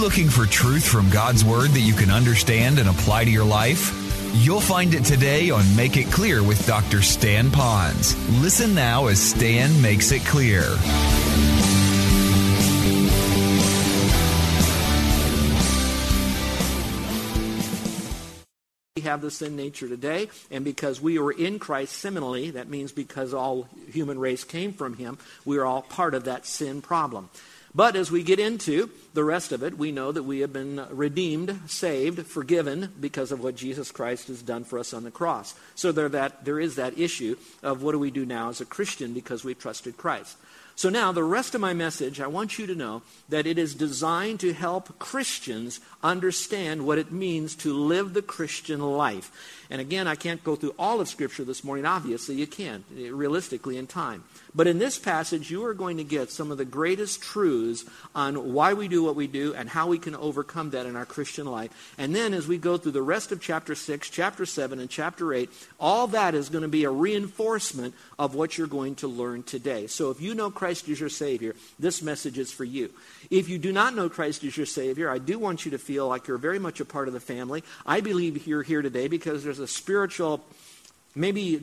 looking for truth from God's Word that you can understand and apply to your life? You'll find it today on Make It Clear with Dr. Stan Ponz. Listen now as Stan makes it clear. We have the sin nature today, and because we are in Christ seminally, that means because all human race came from him, we are all part of that sin problem. But as we get into the rest of it, we know that we have been redeemed, saved, forgiven because of what Jesus Christ has done for us on the cross. So there, that, there is that issue of what do we do now as a Christian because we trusted Christ. So now, the rest of my message, I want you to know that it is designed to help Christians understand what it means to live the Christian life. And again, I can't go through all of Scripture this morning. Obviously, you can't, eh, realistically, in time. But in this passage, you are going to get some of the greatest truths on why we do what we do and how we can overcome that in our Christian life. And then, as we go through the rest of chapter 6, chapter 7, and chapter 8, all that is going to be a reinforcement of what you're going to learn today. So if you know Christ as your Savior, this message is for you. If you do not know Christ as your Savior, I do want you to feel like you're very much a part of the family. I believe you're here today because there's a spiritual, maybe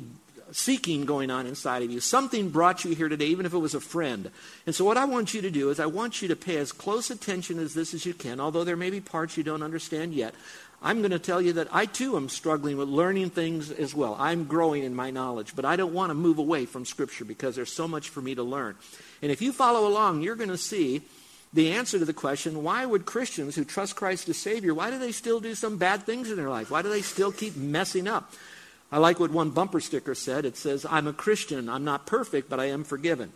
seeking going on inside of you. Something brought you here today, even if it was a friend. And so, what I want you to do is, I want you to pay as close attention as this as you can, although there may be parts you don't understand yet. I'm going to tell you that I too am struggling with learning things as well. I'm growing in my knowledge, but I don't want to move away from Scripture because there's so much for me to learn. And if you follow along, you're going to see the answer to the question why would Christians who trust Christ as Savior, why do they still do some bad things in their life? Why do they still keep messing up? I like what one bumper sticker said. It says, I'm a Christian. I'm not perfect, but I am forgiven.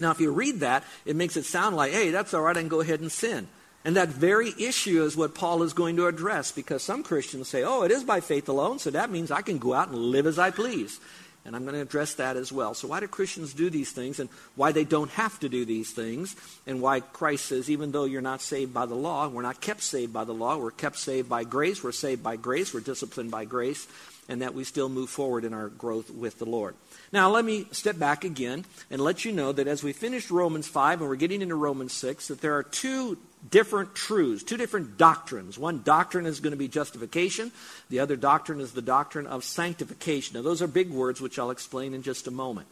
Now, if you read that, it makes it sound like, hey, that's all right, I can go ahead and sin. And that very issue is what Paul is going to address because some Christians say, oh, it is by faith alone, so that means I can go out and live as I please. And I'm going to address that as well. So, why do Christians do these things and why they don't have to do these things? And why Christ says, even though you're not saved by the law, we're not kept saved by the law, we're kept saved by grace, we're saved by grace, we're disciplined by grace, and that we still move forward in our growth with the Lord. Now, let me step back again and let you know that as we finished Romans 5 and we're getting into Romans 6, that there are two different truths, two different doctrines. One doctrine is going to be justification, the other doctrine is the doctrine of sanctification. Now, those are big words, which I'll explain in just a moment.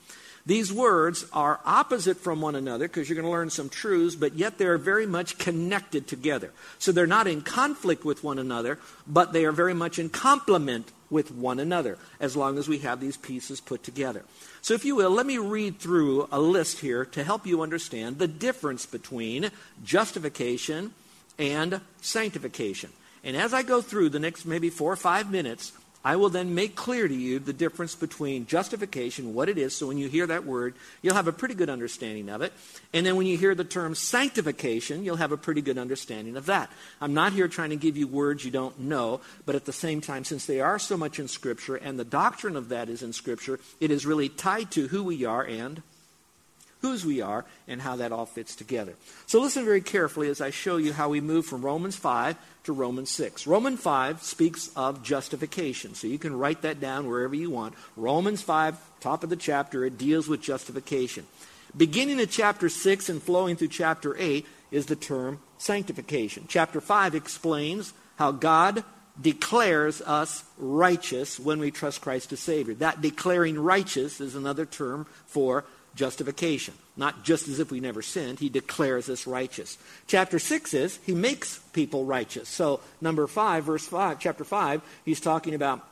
These words are opposite from one another because you're going to learn some truths, but yet they're very much connected together. So they're not in conflict with one another, but they are very much in complement with one another as long as we have these pieces put together. So, if you will, let me read through a list here to help you understand the difference between justification and sanctification. And as I go through the next maybe four or five minutes, I will then make clear to you the difference between justification, what it is, so when you hear that word, you'll have a pretty good understanding of it. And then when you hear the term sanctification, you'll have a pretty good understanding of that. I'm not here trying to give you words you don't know, but at the same time, since they are so much in Scripture and the doctrine of that is in Scripture, it is really tied to who we are and whose we are, and how that all fits together. So listen very carefully as I show you how we move from Romans 5 to Romans 6. Romans 5 speaks of justification, so you can write that down wherever you want. Romans 5, top of the chapter, it deals with justification. Beginning at chapter 6 and flowing through chapter 8 is the term sanctification. Chapter 5 explains how God declares us righteous when we trust Christ as Savior. That declaring righteous is another term for justification. Not just as if we never sinned, he declares us righteous. Chapter 6 is he makes people righteous. So, number 5, verse 5, chapter 5, he's talking about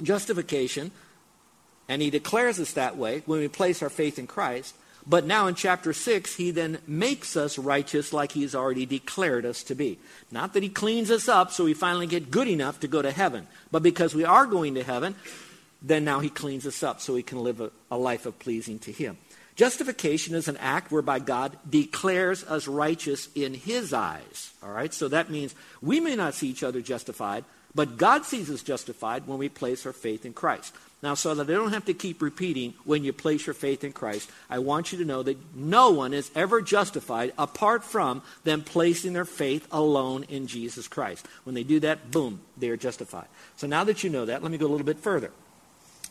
justification, and he declares us that way when we place our faith in Christ. But now in chapter 6, he then makes us righteous like he's already declared us to be. Not that he cleans us up so we finally get good enough to go to heaven, but because we are going to heaven, then now he cleans us up so we can live a, a life of pleasing to him. Justification is an act whereby God declares us righteous in his eyes. All right? So that means we may not see each other justified, but God sees us justified when we place our faith in Christ. Now, so that I don't have to keep repeating when you place your faith in Christ, I want you to know that no one is ever justified apart from them placing their faith alone in Jesus Christ. When they do that, boom, they are justified. So now that you know that, let me go a little bit further.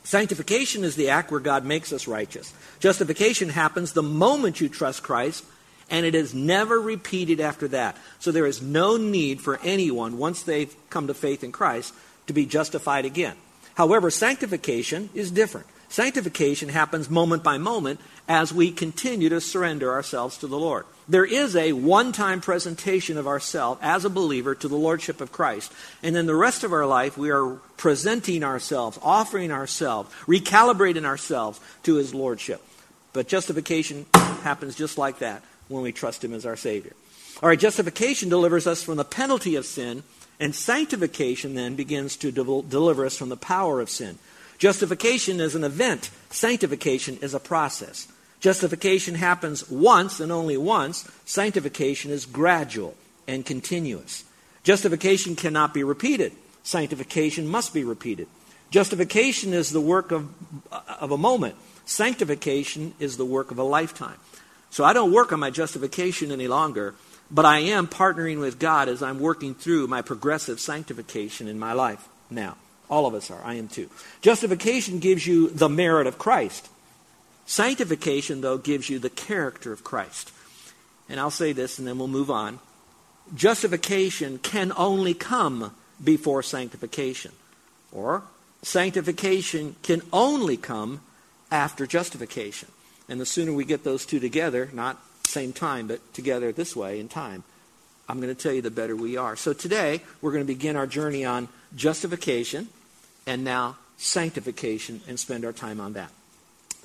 Sanctification is the act where God makes us righteous. Justification happens the moment you trust Christ, and it is never repeated after that. So there is no need for anyone, once they've come to faith in Christ, to be justified again. However, sanctification is different. Sanctification happens moment by moment as we continue to surrender ourselves to the Lord. There is a one time presentation of ourselves as a believer to the Lordship of Christ. And then the rest of our life, we are presenting ourselves, offering ourselves, recalibrating ourselves to His Lordship. But justification happens just like that when we trust Him as our Savior. All right, justification delivers us from the penalty of sin, and sanctification then begins to de- deliver us from the power of sin. Justification is an event, sanctification is a process. Justification happens once and only once. Sanctification is gradual and continuous. Justification cannot be repeated. Sanctification must be repeated. Justification is the work of, of a moment. Sanctification is the work of a lifetime. So I don't work on my justification any longer, but I am partnering with God as I'm working through my progressive sanctification in my life now. All of us are. I am too. Justification gives you the merit of Christ. Sanctification, though, gives you the character of Christ. And I'll say this and then we'll move on. Justification can only come before sanctification. Or sanctification can only come after justification. And the sooner we get those two together, not same time, but together this way in time, I'm going to tell you the better we are. So today, we're going to begin our journey on justification and now sanctification and spend our time on that.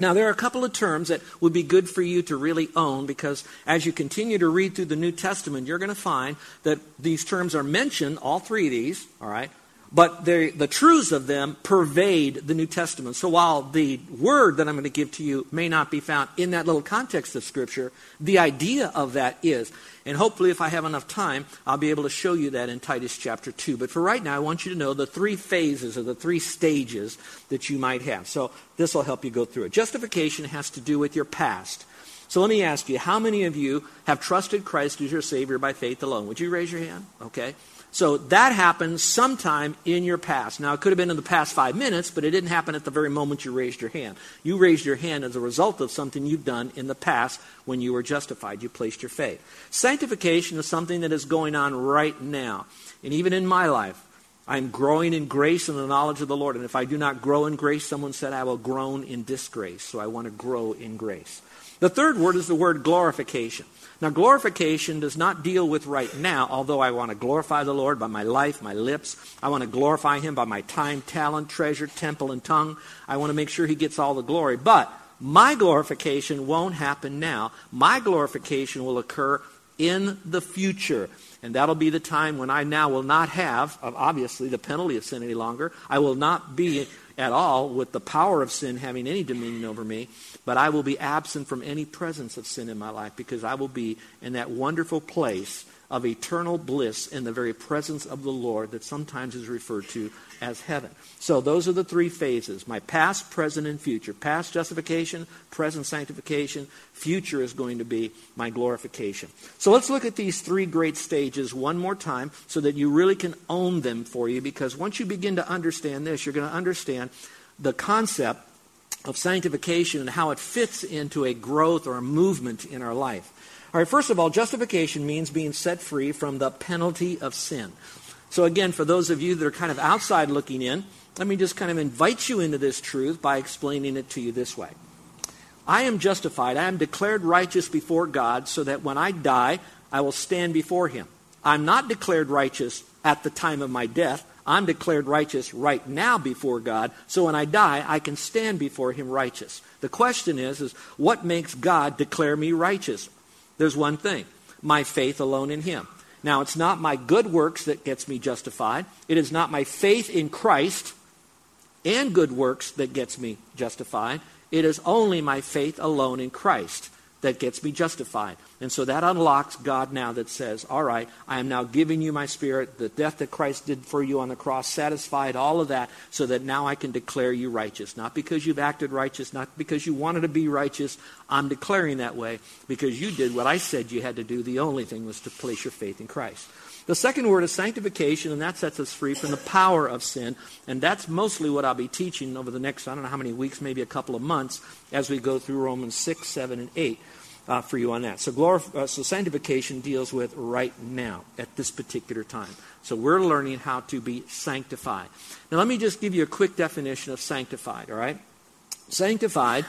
Now, there are a couple of terms that would be good for you to really own because as you continue to read through the New Testament, you're going to find that these terms are mentioned, all three of these, all right, but the truths of them pervade the New Testament. So while the word that I'm going to give to you may not be found in that little context of Scripture, the idea of that is. And hopefully, if I have enough time, I'll be able to show you that in Titus chapter 2. But for right now, I want you to know the three phases or the three stages that you might have. So this will help you go through it. Justification has to do with your past. So let me ask you, how many of you have trusted Christ as your Savior by faith alone? Would you raise your hand? Okay. So that happened sometime in your past. Now, it could have been in the past five minutes, but it didn't happen at the very moment you raised your hand. You raised your hand as a result of something you've done in the past when you were justified. You placed your faith. Sanctification is something that is going on right now. And even in my life, I'm growing in grace and the knowledge of the Lord. And if I do not grow in grace, someone said I will groan in disgrace. So I want to grow in grace. The third word is the word glorification. Now, glorification does not deal with right now, although I want to glorify the Lord by my life, my lips. I want to glorify Him by my time, talent, treasure, temple, and tongue. I want to make sure He gets all the glory. But my glorification won't happen now. My glorification will occur in the future. And that'll be the time when I now will not have, obviously, the penalty of sin any longer. I will not be at all with the power of sin having any dominion over me but I will be absent from any presence of sin in my life because I will be in that wonderful place of eternal bliss in the very presence of the Lord that sometimes is referred to as heaven. So those are the three phases my past, present, and future. Past justification, present sanctification, future is going to be my glorification. So let's look at these three great stages one more time so that you really can own them for you because once you begin to understand this, you're going to understand the concept of sanctification and how it fits into a growth or a movement in our life. All right, first of all, justification means being set free from the penalty of sin. So, again, for those of you that are kind of outside looking in, let me just kind of invite you into this truth by explaining it to you this way. I am justified. I am declared righteous before God so that when I die, I will stand before Him. I'm not declared righteous at the time of my death. I'm declared righteous right now before God, so when I die, I can stand before Him righteous. The question is, is what makes God declare me righteous? There's one thing my faith alone in Him. Now, it's not my good works that gets me justified. It is not my faith in Christ and good works that gets me justified. It is only my faith alone in Christ that gets me justified. And so that unlocks God now that says, All right, I am now giving you my spirit. The death that Christ did for you on the cross satisfied all of that so that now I can declare you righteous. Not because you've acted righteous, not because you wanted to be righteous. I'm declaring that way because you did what I said you had to do. The only thing was to place your faith in Christ. The second word is sanctification, and that sets us free from the power of sin. And that's mostly what I'll be teaching over the next, I don't know how many weeks, maybe a couple of months, as we go through Romans 6, 7, and 8 uh, for you on that. So, glorif- uh, so sanctification deals with right now, at this particular time. So we're learning how to be sanctified. Now, let me just give you a quick definition of sanctified, all right? Sanctified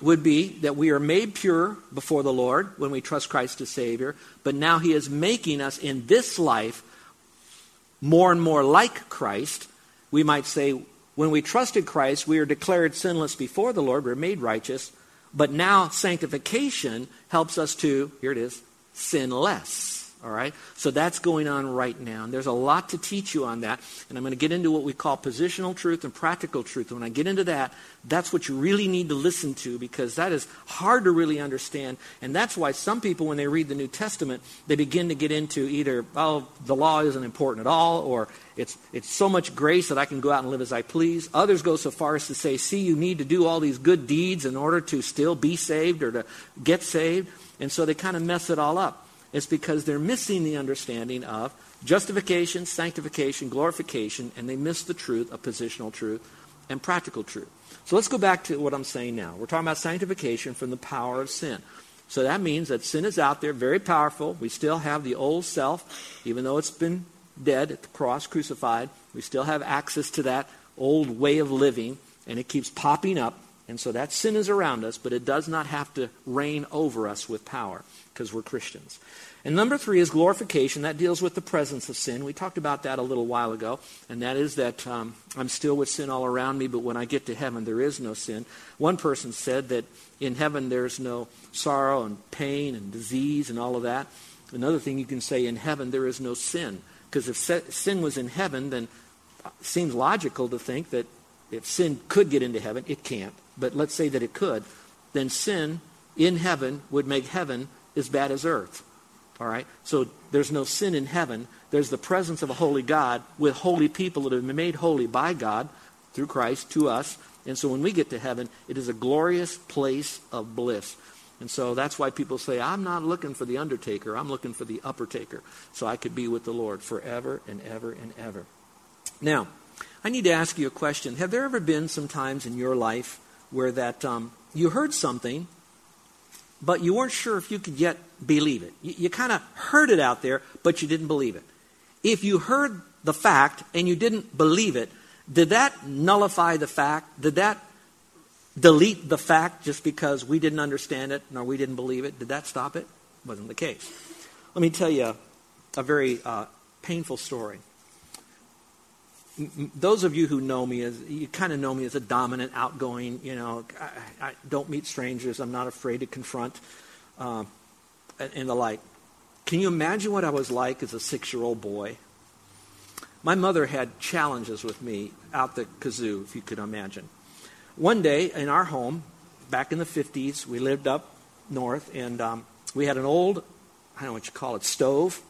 would be that we are made pure before the Lord when we trust Christ as Savior, but now He is making us in this life more and more like Christ. We might say, when we trusted Christ, we are declared sinless before the Lord, we're made righteous, but now sanctification helps us to, here it is, sin less. All right? So that's going on right now. And there's a lot to teach you on that. And I'm going to get into what we call positional truth and practical truth. And when I get into that, that's what you really need to listen to because that is hard to really understand. And that's why some people, when they read the New Testament, they begin to get into either, oh, the law isn't important at all, or it's, it's so much grace that I can go out and live as I please. Others go so far as to say, see, you need to do all these good deeds in order to still be saved or to get saved. And so they kind of mess it all up. It's because they're missing the understanding of justification, sanctification, glorification, and they miss the truth of positional truth and practical truth. So let's go back to what I'm saying now. We're talking about sanctification from the power of sin. So that means that sin is out there, very powerful. We still have the old self, even though it's been dead at the cross, crucified. We still have access to that old way of living, and it keeps popping up. And so that sin is around us, but it does not have to reign over us with power because we're Christians. And number three is glorification. That deals with the presence of sin. We talked about that a little while ago, and that is that um, I'm still with sin all around me, but when I get to heaven, there is no sin. One person said that in heaven there's no sorrow and pain and disease and all of that. Another thing you can say in heaven there is no sin, because if sin was in heaven, then it seems logical to think that if sin could get into heaven, it can't. But let's say that it could, then sin in heaven would make heaven as bad as earth. All right? So there's no sin in heaven. There's the presence of a holy God with holy people that have been made holy by God through Christ to us. And so when we get to heaven, it is a glorious place of bliss. And so that's why people say, I'm not looking for the undertaker, I'm looking for the upper taker. So I could be with the Lord forever and ever and ever. Now, I need to ask you a question. Have there ever been some times in your life where that um, you heard something but you weren't sure if you could yet believe it. You, you kind of heard it out there, but you didn't believe it. If you heard the fact and you didn't believe it, did that nullify the fact? Did that delete the fact just because we didn't understand it nor we didn't believe it? Did that stop it? Wasn't the case. Let me tell you a very uh, painful story those of you who know me as you kind of know me as a dominant, outgoing. You know, I, I don't meet strangers. I'm not afraid to confront, uh, and, and the like. Can you imagine what I was like as a six-year-old boy? My mother had challenges with me out the kazoo, if you could imagine. One day in our home, back in the 50s, we lived up north, and um, we had an old, I don't know what you call it, stove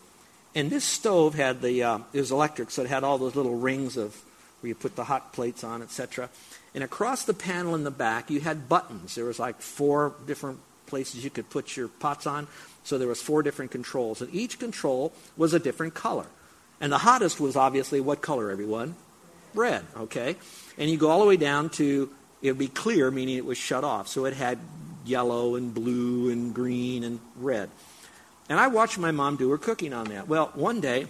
and this stove had the, uh, it was electric, so it had all those little rings of where you put the hot plates on, etc. And across the panel in the back, you had buttons. There was like four different places you could put your pots on. So there was four different controls. And each control was a different color. And the hottest was obviously what color, everyone? Red, okay? And you go all the way down to, it would be clear, meaning it was shut off. So it had yellow and blue and green and red. And I watched my mom do her cooking on that. Well, one day,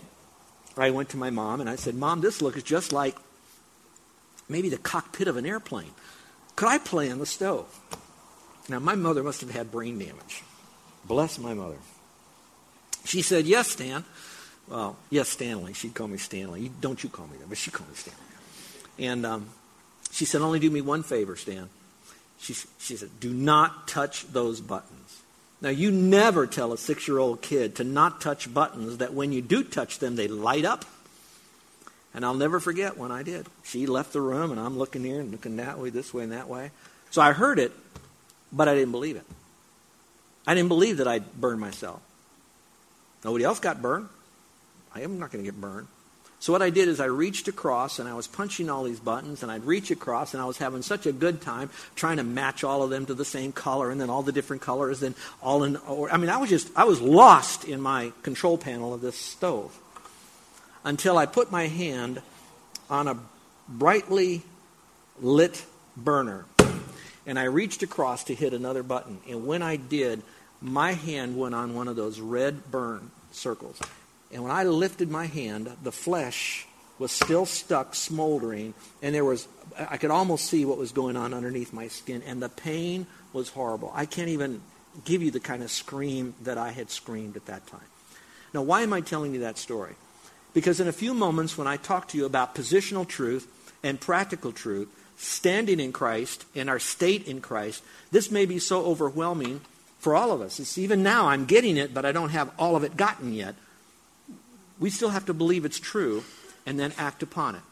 I went to my mom and I said, Mom, this looks just like maybe the cockpit of an airplane. Could I play on the stove? Now, my mother must have had brain damage. Bless my mother. She said, Yes, Stan. Well, yes, Stanley. She'd call me Stanley. Don't you call me that, but she called me Stanley. And um, she said, Only do me one favor, Stan. She, she said, Do not touch those buttons. Now, you never tell a six year old kid to not touch buttons that when you do touch them, they light up. And I'll never forget when I did. She left the room, and I'm looking here and looking that way, this way, and that way. So I heard it, but I didn't believe it. I didn't believe that I'd burn myself. Nobody else got burned. I am not going to get burned. So what I did is I reached across and I was punching all these buttons and I'd reach across and I was having such a good time trying to match all of them to the same color and then all the different colors and all in or, I mean I was just I was lost in my control panel of this stove until I put my hand on a brightly lit burner and I reached across to hit another button. And when I did my hand went on one of those red burn circles and when I lifted my hand, the flesh was still stuck, smoldering, and there was, I could almost see what was going on underneath my skin, and the pain was horrible. I can't even give you the kind of scream that I had screamed at that time. Now, why am I telling you that story? Because in a few moments, when I talk to you about positional truth and practical truth, standing in Christ and our state in Christ, this may be so overwhelming for all of us. It's even now I'm getting it, but I don't have all of it gotten yet we still have to believe it's true and then act upon it.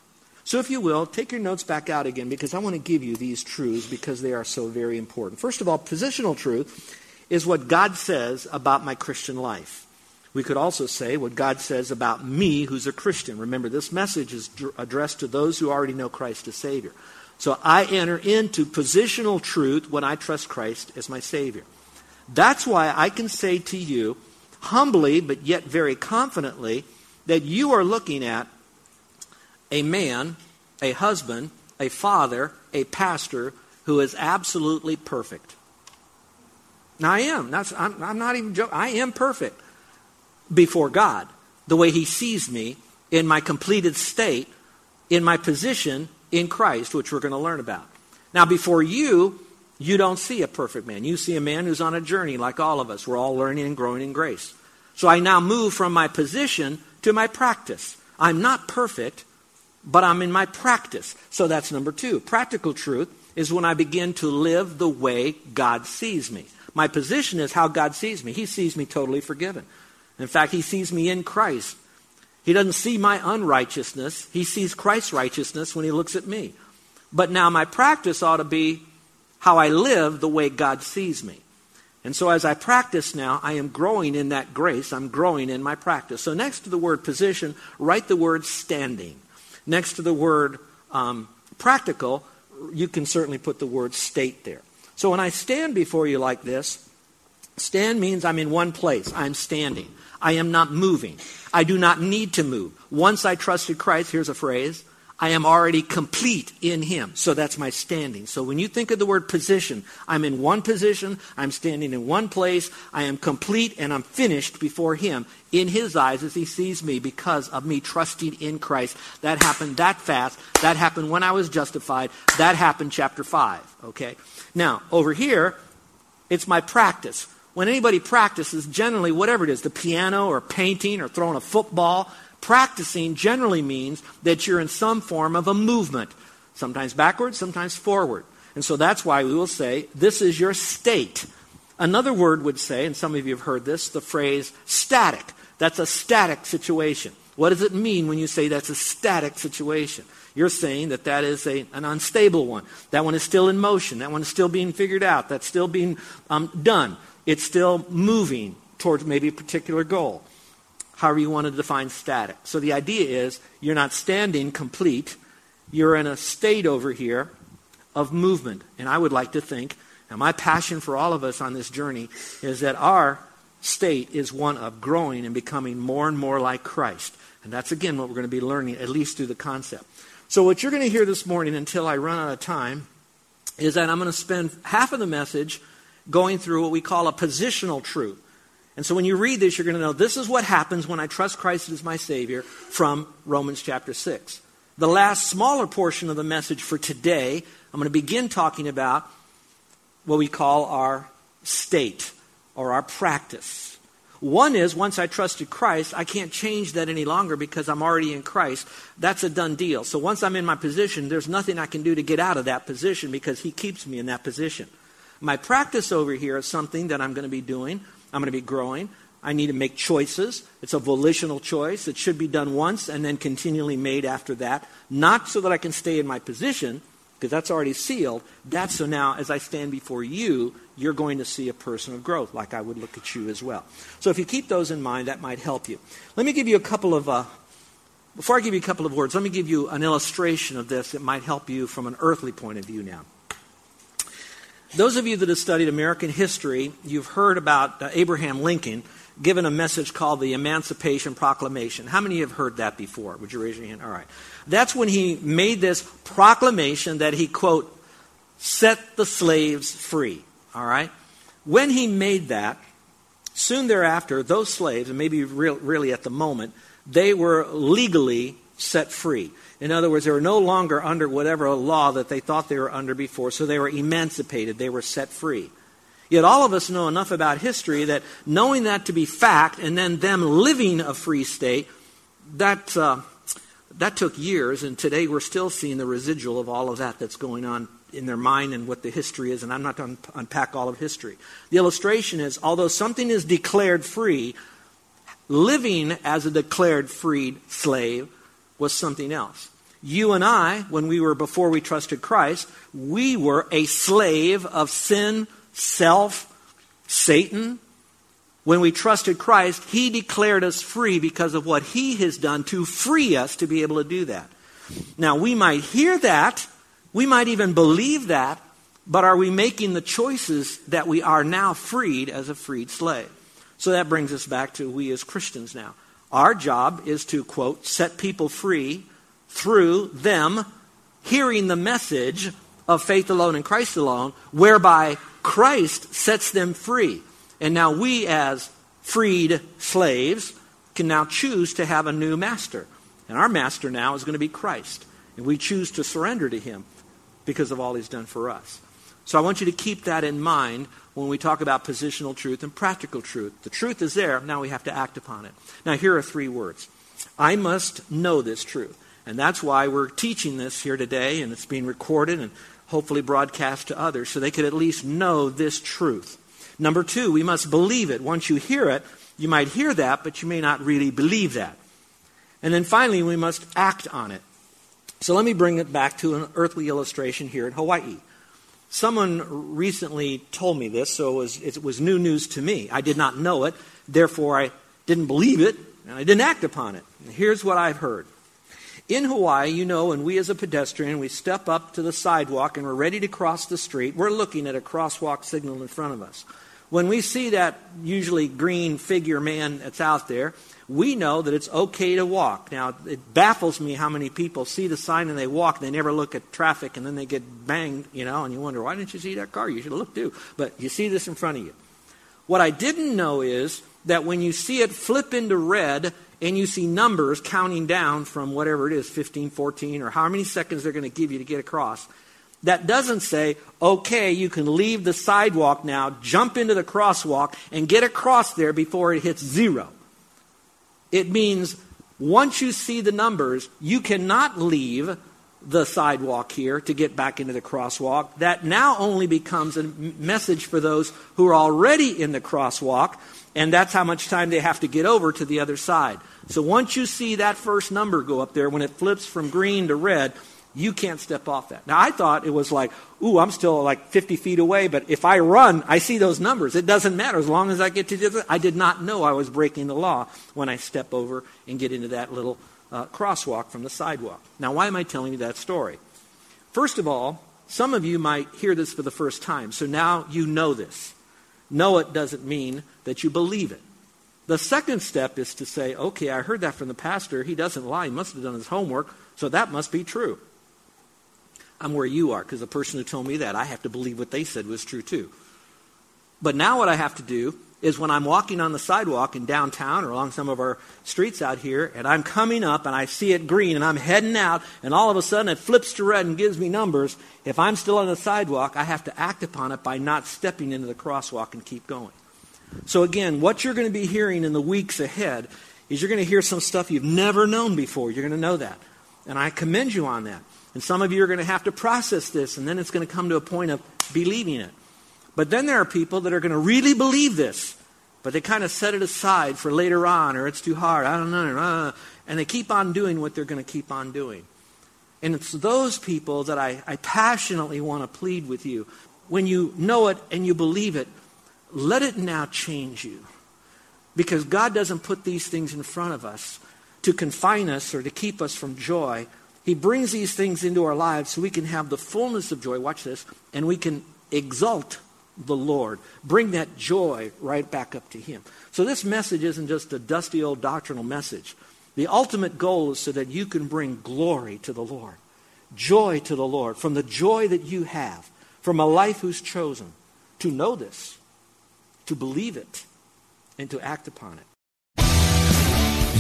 So, if you will, take your notes back out again because I want to give you these truths because they are so very important. First of all, positional truth is what God says about my Christian life. We could also say what God says about me, who's a Christian. Remember, this message is addressed to those who already know Christ as Savior. So I enter into positional truth when I trust Christ as my Savior. That's why I can say to you, humbly but yet very confidently, that you are looking at a man, a husband, a father, a pastor who is absolutely perfect. Now, I am. That's, I'm, I'm not even joking. I am perfect before God, the way He sees me in my completed state, in my position in Christ, which we're going to learn about. Now, before you, you don't see a perfect man. You see a man who's on a journey like all of us. We're all learning and growing in grace. So I now move from my position to my practice. I'm not perfect, but I'm in my practice. So that's number two. Practical truth is when I begin to live the way God sees me. My position is how God sees me. He sees me totally forgiven. In fact, He sees me in Christ. He doesn't see my unrighteousness, He sees Christ's righteousness when He looks at me. But now my practice ought to be how I live the way God sees me. And so as I practice now, I am growing in that grace. I'm growing in my practice. So next to the word position, write the word standing. Next to the word um, practical, you can certainly put the word state there. So when I stand before you like this, stand means I'm in one place. I'm standing. I am not moving. I do not need to move. Once I trusted Christ, here's a phrase I am already complete in Him. So that's my standing. So when you think of the word position, I'm in one position, I'm standing in one place, I am complete and I'm finished before Him in His eyes as He sees me because of me trusting in Christ. That happened that fast. That happened when I was justified. That happened chapter 5. Okay? Now, over here, it's my practice. When anybody practices, generally, whatever it is, the piano or painting or throwing a football, Practicing generally means that you're in some form of a movement, sometimes backwards, sometimes forward. And so that's why we will say, this is your state. Another word would say, and some of you have heard this, the phrase static. That's a static situation. What does it mean when you say that's a static situation? You're saying that that is a, an unstable one. That one is still in motion. That one is still being figured out. That's still being um, done. It's still moving towards maybe a particular goal however you want to define static. So the idea is you're not standing complete, you're in a state over here of movement. And I would like to think, and my passion for all of us on this journey is that our state is one of growing and becoming more and more like Christ. And that's again what we're going to be learning, at least through the concept. So, what you're going to hear this morning until I run out of time is that I'm going to spend half of the message going through what we call a positional truth. And so when you read this, you're going to know this is what happens when I trust Christ as my Savior from Romans chapter 6. The last smaller portion of the message for today, I'm going to begin talking about what we call our state or our practice. One is once I trusted Christ, I can't change that any longer because I'm already in Christ. That's a done deal. So once I'm in my position, there's nothing I can do to get out of that position because He keeps me in that position. My practice over here is something that I'm going to be doing I'm going to be growing. I need to make choices. It's a volitional choice. It should be done once and then continually made after that. Not so that I can stay in my position, because that's already sealed. That's so now, as I stand before you, you're going to see a person of growth, like I would look at you as well. So if you keep those in mind, that might help you. Let me give you a couple of, uh, before I give you a couple of words, let me give you an illustration of this that might help you from an earthly point of view now. Those of you that have studied American history, you've heard about uh, Abraham Lincoln given a message called the Emancipation Proclamation. How many have heard that before? Would you raise your hand? All right. That's when he made this proclamation that he, quote, set the slaves free. All right? When he made that, soon thereafter, those slaves, and maybe real, really at the moment, they were legally set free. In other words, they were no longer under whatever law that they thought they were under before, so they were emancipated, they were set free. Yet all of us know enough about history that knowing that to be fact and then them living a free state, that, uh, that took years, and today we're still seeing the residual of all of that that's going on in their mind and what the history is, and I'm not going to unpack all of history. The illustration is although something is declared free, living as a declared freed slave was something else. You and I, when we were before we trusted Christ, we were a slave of sin, self, Satan. When we trusted Christ, He declared us free because of what He has done to free us to be able to do that. Now, we might hear that, we might even believe that, but are we making the choices that we are now freed as a freed slave? So that brings us back to we as Christians now. Our job is to, quote, set people free through them hearing the message of faith alone and Christ alone, whereby Christ sets them free. And now we, as freed slaves, can now choose to have a new master. And our master now is going to be Christ. And we choose to surrender to him because of all he's done for us. So I want you to keep that in mind when we talk about positional truth and practical truth. The truth is there, now we have to act upon it. Now, here are three words I must know this truth. And that's why we're teaching this here today, and it's being recorded and hopefully broadcast to others so they could at least know this truth. Number two, we must believe it. Once you hear it, you might hear that, but you may not really believe that. And then finally, we must act on it. So let me bring it back to an earthly illustration here in Hawaii. Someone recently told me this, so it was, it was new news to me. I did not know it, therefore, I didn't believe it, and I didn't act upon it. Here's what I've heard in Hawaii, you know, when we as a pedestrian, we step up to the sidewalk and we're ready to cross the street, we're looking at a crosswalk signal in front of us. When we see that usually green figure man that's out there, we know that it's okay to walk. Now, it baffles me how many people see the sign and they walk, and they never look at traffic, and then they get banged, you know, and you wonder, why didn't you see that car? You should have looked too. But you see this in front of you. What I didn't know is that when you see it flip into red, and you see numbers counting down from whatever it is 15, 14, or how many seconds they're going to give you to get across. That doesn't say, okay, you can leave the sidewalk now, jump into the crosswalk, and get across there before it hits zero. It means once you see the numbers, you cannot leave the sidewalk here to get back into the crosswalk. That now only becomes a message for those who are already in the crosswalk and that's how much time they have to get over to the other side. So once you see that first number go up there, when it flips from green to red, you can't step off that. Now, I thought it was like, ooh, I'm still like 50 feet away, but if I run, I see those numbers. It doesn't matter as long as I get to the other. I did not know I was breaking the law when I step over and get into that little uh, crosswalk from the sidewalk. Now, why am I telling you that story? First of all, some of you might hear this for the first time, so now you know this. Know it doesn't mean that you believe it. The second step is to say, okay, I heard that from the pastor. He doesn't lie. He must have done his homework, so that must be true. I'm where you are because the person who told me that, I have to believe what they said was true too. But now what I have to do is when I'm walking on the sidewalk in downtown or along some of our streets out here, and I'm coming up and I see it green and I'm heading out, and all of a sudden it flips to red and gives me numbers. If I'm still on the sidewalk, I have to act upon it by not stepping into the crosswalk and keep going. So, again, what you're going to be hearing in the weeks ahead is you're going to hear some stuff you've never known before. You're going to know that. And I commend you on that. And some of you are going to have to process this, and then it's going to come to a point of believing it. But then there are people that are going to really believe this, but they kind of set it aside for later on, or it's too hard. I don't know. And they keep on doing what they're going to keep on doing. And it's those people that I, I passionately want to plead with you. When you know it and you believe it, let it now change you. Because God doesn't put these things in front of us to confine us or to keep us from joy. He brings these things into our lives so we can have the fullness of joy. Watch this. And we can exalt the Lord. Bring that joy right back up to Him. So this message isn't just a dusty old doctrinal message. The ultimate goal is so that you can bring glory to the Lord, joy to the Lord, from the joy that you have, from a life who's chosen to know this, to believe it, and to act upon it.